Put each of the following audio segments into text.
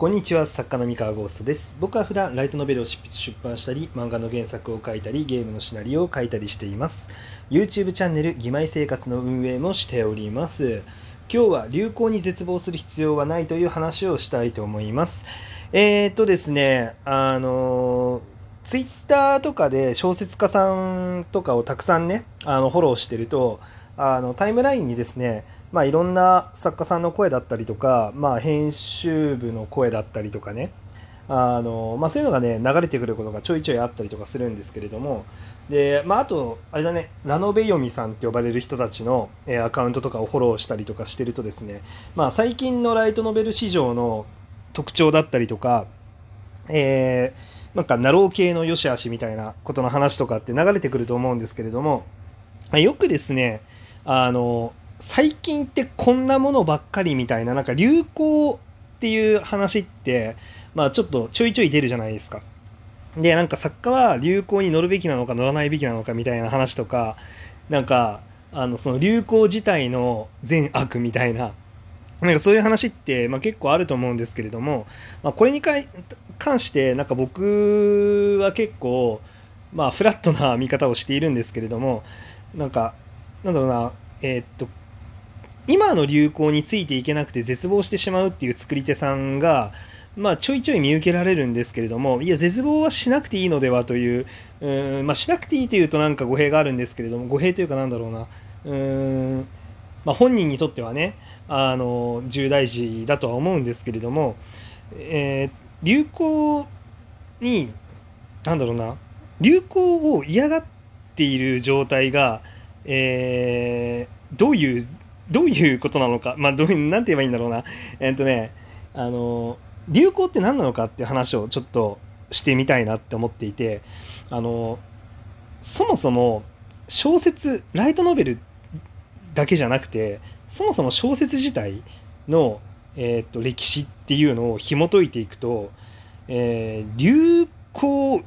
こんにちは作家の三河ゴーストです。僕は普段ライトノベルを執筆出版したり漫画の原作を書いたりゲームのシナリオを書いたりしています。YouTube チャンネル「義妹生活」の運営もしております。今日は流行に絶望する必要はないという話をしたいと思います。えー、っとですねあの Twitter とかで小説家さんとかをたくさんねあのフォローしてるとあのタイムラインにですねまあ、いろんな作家さんの声だったりとか、まあ、編集部の声だったりとかね。あの、まあ、そういうのがね流れてくることがちょいちょいあったりとかするんですけれども。で、まあ、あとあれだねラノベ読みさんって呼ばれる人たちの、えアカウントとかをフォローしたりとかしてるとですね、まあ、最近のライトノベル市場の特徴だったりとか、えー、なんかナロー系の良し悪しみたいなことの話とかって流れてくると思うんですけれども、まあ、よくですねあの最近ってこんなものばっかりみたいな、なんか流行っていう話って、まあちょっとちょいちょい出るじゃないですか。で、なんか作家は流行に乗るべきなのか乗らないべきなのかみたいな話とか、なんか、あの、その流行自体の善悪みたいな、なんかそういう話って、まあ、結構あると思うんですけれども、まあ、これに関して、なんか僕は結構、まあ、フラットな見方をしているんですけれども、なんか、なんだろうな、えー、っと、今の流行についていけなくて絶望してしまうっていう作り手さんが、まあ、ちょいちょい見受けられるんですけれども、いや、絶望はしなくていいのではという、うんまあ、しなくていいというとなんか語弊があるんですけれども、語弊というかなんだろうな、うんまあ、本人にとってはね、あの重大事だとは思うんですけれども、えー、流行に、なんだろうな、流行を嫌がっている状態が、えー、どういうどういうことなのか、まあ、どういう、なんて言えばいいんだろうな。えっとね、あの、流行って何なのかっていう話をちょっとしてみたいなって思っていて、あの、そもそも小説、ライトノベルだけじゃなくて、そもそも小説自体の、えー、と歴史っていうのを紐解いていくと、えー、流行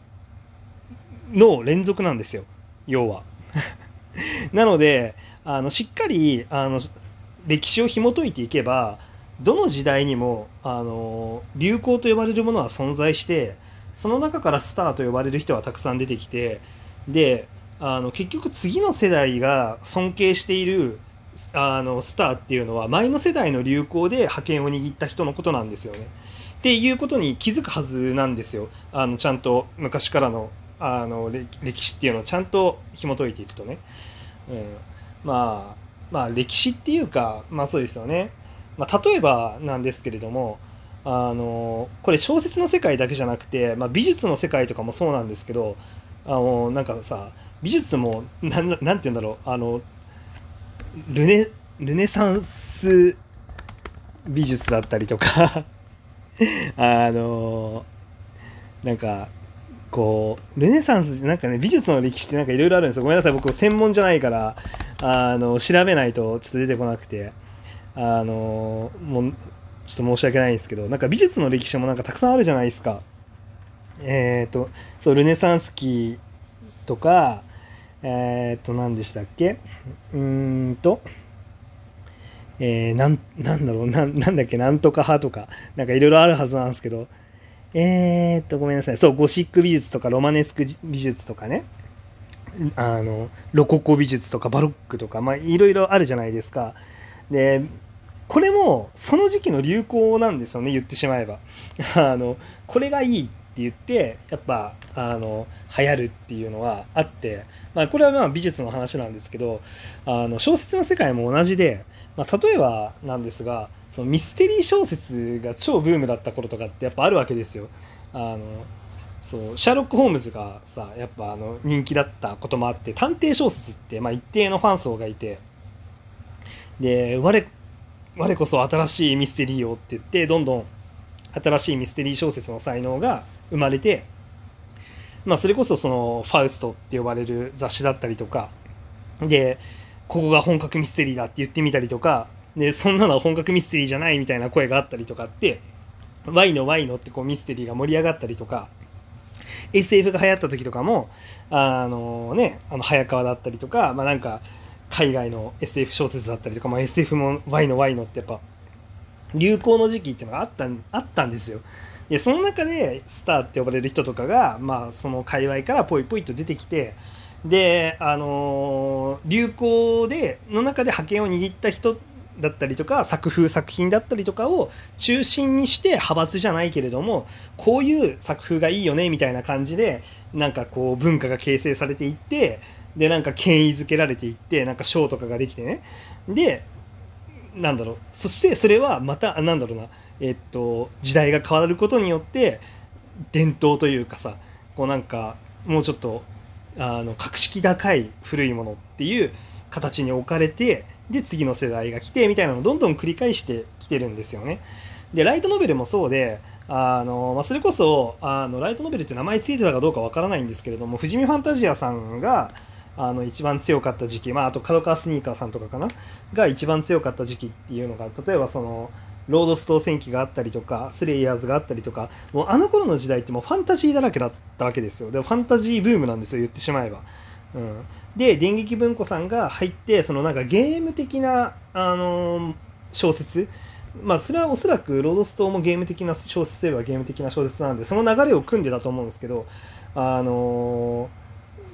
の連続なんですよ、要は。なので、あのしっかりあの歴史を紐解いていけばどの時代にもあの流行と呼ばれるものは存在してその中からスターと呼ばれる人はたくさん出てきてであの結局次の世代が尊敬しているあのスターっていうのは前の世代の流行で覇権を握った人のことなんですよね。っていうことに気づくはずなんですよあのちゃんと昔からのあの歴史っていうのをちゃんと紐解いていくとね。うんまあ、まあ歴史っていうか、まあそうですよね。まあ、例えばなんですけれども、あのこれ小説の世界だけじゃなくて、まあ、美術の世界とかもそうなんですけどあのなんかさ美術もなんなんて言うんだろうあのルネルネサンス美術だったりとか あのなんかこうルネサンスなんかね美術の歴史ってなんかいろいろあるんですよ。ごめんなさい僕専門じゃないからあの調べないとちょっと出てこなくて。あのもうちょっと申し訳ないんですけどなんか美術の歴史もなんかたくさんあるじゃないですか。えっ、ー、とそうルネサンス期とかえっ、ー、と何でしたっけ？うーんとえー、なんなんだろうななんだっけ？なんとか派とかなんかいろいろあるはずなんですけど。えー、っと、ごめんなさい。そう、ゴシック美術とかロマネスク美術とかね。あの、ロココ美術とかバロックとか、まあ、いろいろあるじゃないですか。で、これも、その時期の流行なんですよね、言ってしまえば。あの、これがいいって言って、やっぱ、あの、流行るっていうのはあって、まあ、これはまあ美術の話なんですけど、あの、小説の世界も同じで、まあ、例えばなんですが、そのミステリー小説が超ブームだった頃とかってやっぱあるわけですよ。あのそうシャーロック・ホームズがさやっぱあの人気だったこともあって探偵小説って、まあ、一定のファン層がいてで我我こそ新しいミステリーをって言ってどんどん新しいミステリー小説の才能が生まれて、まあ、それこそそのファウストって呼ばれる雑誌だったりとかでここが本格ミステリーだって言ってみたりとかでそんなのは本格ミステリーじゃないみたいな声があったりとかって Y の Y のってこうミステリーが盛り上がったりとか SF が流行った時とかもあのねあの早川だったりとかまあなんか海外の SF 小説だったりとか、まあ、SF も Y の Y のってやっぱ流行の時期っていうのがあったあったんですよ。でその中でスターって呼ばれる人とかが、まあ、その界隈からポイポイと出てきてで、あの流行での中で覇権を握った人だったりとか作風作品だったりとかを中心にして派閥じゃないけれどもこういう作風がいいよねみたいな感じでなんかこう文化が形成されていってでなんか権威づけられていってなんか賞とかができてね。でなんだろう。そしてそれはまたなんだろうな。えっと時代が変わることによって伝統というかさこうなんかもうちょっとあの格式高い古いものっていう形に置かれてで次の世代が来てみたいなのをどんどん繰り返してきてるんですよね。でライトノベルもそうであの、まあ、それこそあのライトノベルって名前ついてたかどうかわからないんですけれども富士見ファンタジアさんがあの一番強かった時期、まあ、あと角川スニーカーさんとかかな？が一番強かった時期っていうのが例えばそのロードストー戦記があったりとかスレイヤーズがあったりとかもうあの頃の時代ってもうファンタジーだらけだったわけですよ。でファンタジーブームなんですよ言ってしまえば。うん、で電撃文庫さんが入ってそのなんかゲーム的な、あのー小説。まあそれはおそらくロードストーもゲーム的な小説といえばゲーム的な小説なんでその流れを組んでたと思うんですけどあのー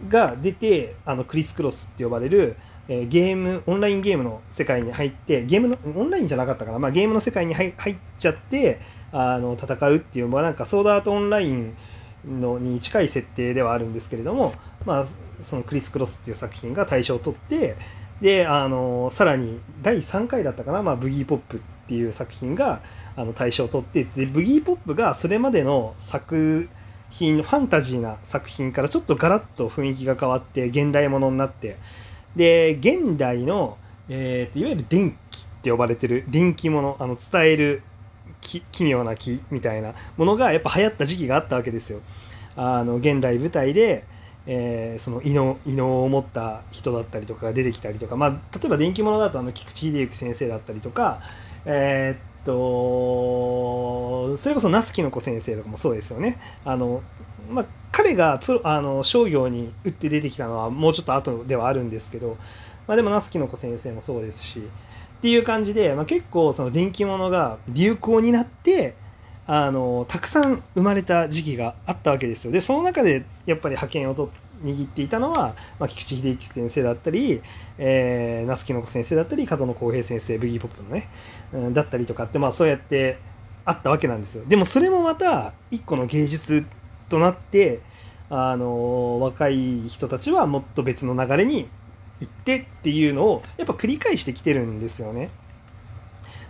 が出てあのクリス・クロスって呼ばれる、えゲームオンラインゲームの世界に入ってゲームのオンラインじゃなかったかな、まあ、ゲームの世界に入入っちゃってあの戦うっていうまあなんかソードアートオンラインのに近い設定ではあるんですけれども、まあ、そのクリス・クロスっていう作品が大賞を取ってであのさらに第3回だったかな、まあ、ブギーポップっていう作品があの大賞を取ってでブギーポップがそれまでの作品ファンタジーな作品からちょっとガラッと雰囲気が変わって現代ものになってで現代の、えーいわゆる電気って呼ばれてる電気ものあの伝える奇妙な木みたいなものがやっぱ流行った時期があったわけですよ。あの現代舞台で、えーその異能異能を持った人だったりとかが出てきたりとか、まあ、例えば電気物だとあの菊池秀幸先生だったりとか、えーっとそれこそ那須きの子先生とかもそうですよね。あのまあ、彼がプロあの商業に打って出てきたのはもうちょっと後ではあるんですけど、まあ、でも那須きの子先生もそうですしっていう感じで、まあ、結構その電気物が流行になってあのたくさん生まれた時期があったわけですよ。でその中でやっぱり覇権をと握っていたのは、まあ、菊池秀幸先生だったり、えー、那須きの子先生だったり角野浩平先生ブギーポップのね、うん、だったりとかって、まあ、そうやってあったわけなんですよ。でもそれもまた一個の芸術となってあの若い人たちはもっと別の流れに行ってっていうのをやっぱ繰り返してきてるんですよね。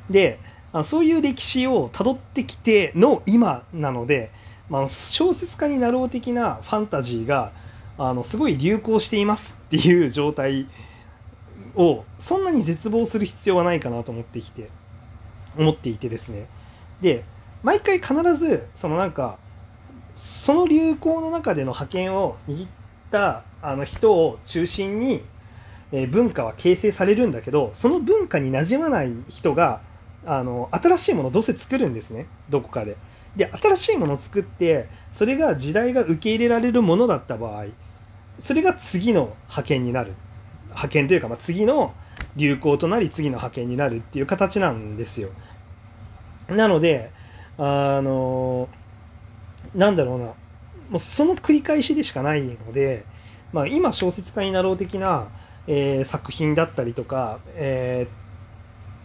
であそういう歴史をたどってきての今なので、まあ、小説家になろう的なファンタジーがあのすごい流行していますっていう状態をそんなに絶望する必要はないかなと思ってきて思っていてですねで毎回必ずそのなんかその流行の中での覇権を握ったあの人を中心に、えー文化は形成されるんだけどその文化に馴染まない人があの新しいものをどうせ作るんですねどこかで。で新しいものを作ってそれが時代が受け入れられるものだった場合それが次の覇権になる覇権というか、まあ、次の流行となり次の覇権になるっていう形なんですよ。なのであのなんだろうな。もうその繰り返しでしかないので、まあ、今小説家になろう的な、えー作品だったりとか、え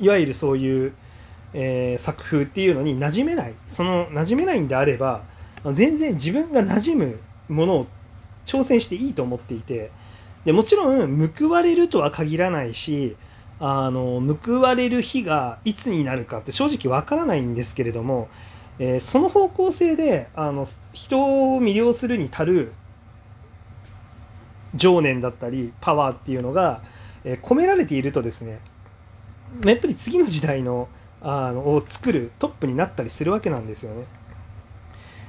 ーいわゆるそういう、えー作風っていうのに馴染めない。その馴染めないんであれば全然自分が馴染むものを挑戦していいと思っていてでもちろん報われるとは限らないしあの報われる日がいつになるかって正直わからないんですけれども、えーその方向性であの人を魅了するに足る情念だったりパワーっていうのが、えー込められているとですねやっぱり次の時代のあのを作るトップになったりするわけなんですよね。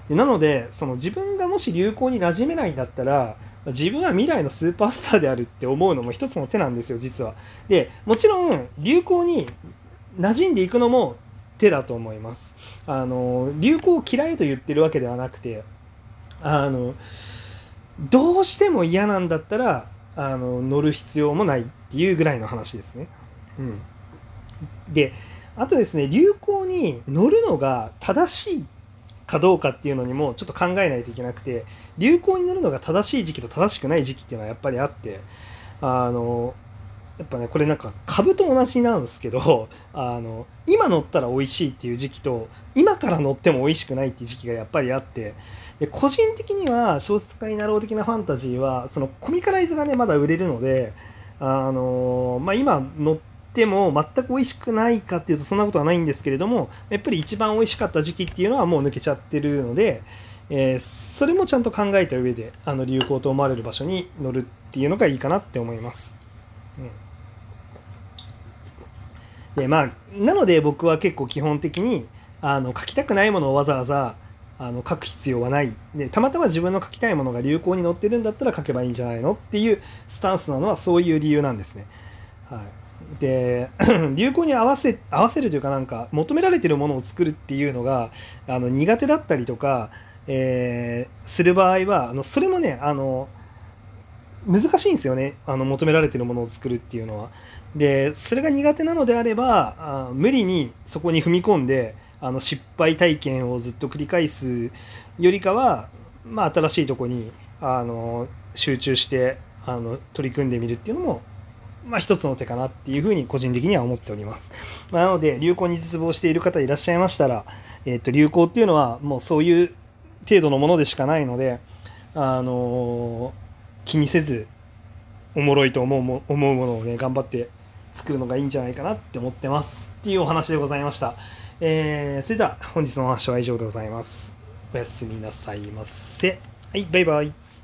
でなのでその自分がもし流行に馴染めないんだったら自分は未来のスーパースターであるって思うのも一つの手なんですよ実は。でもちろん流行に馴染んでいくのも手だと思います。あの流行を嫌いと言ってるわけではなくてあのどうしても嫌なんだったらあの乗る必要もないっていうぐらいの話ですね。うん、であとですね流行に乗るのが正しいかどうかっていうのにもちょっと考えないといけなくて流行に乗るのが正しい時期と正しくない時期っていうのはやっぱりあってあのやっぱねこれなんか株と同じなんですけど あの今乗ったら美味しいっていう時期と今から乗っても美味しくないっていう時期がやっぱりあってで個人的には小説家になろう的なファンタジーはそのコミカライズがねまだ売れるのであのまあ、今乗っても全く美味しくないかっていうとそんなことはないんですけれどもやっぱり一番美味しかった時期っていうのはもう抜けちゃってるので、えー、それもちゃんと考えた上であの流行と思われる場所に乗るっていうのがいいかなって思います。うん、でまあなので僕は結構基本的にあの書きたくないものをわざわざあの書く必要はないでたまたま自分の書きたいものが流行に載ってるんだったら書けばいいんじゃないのっていうスタンスなのはそういう理由なんですね。はい、で 流行に合わせ合わせるというかなんか求められてるものを作るっていうのがあの苦手だったりとか、えー、する場合はあのそれもねあの難しいんですよねあの求められてるものを作るっていうのは。でそれが苦手なのであればあ無理にそこに踏み込んであの失敗体験をずっと繰り返すよりかは、まあ、新しいとこにあの集中してあの取り組んでみるっていうのも、まあ、一つの手かなっていうふうに個人的には思っております。まあ、なので流行に絶望している方いらっしゃいましたら、えー、と流行っていうのはもうそういう程度のものでしかないので、あの気にせずおもろいと思うも思うものをね頑張って作るのがいいんじゃないかなって思ってますっていうお話でございました。えー、それでは本日のお話は以上でございます。おやすみなさいませ。はい、バイバイ。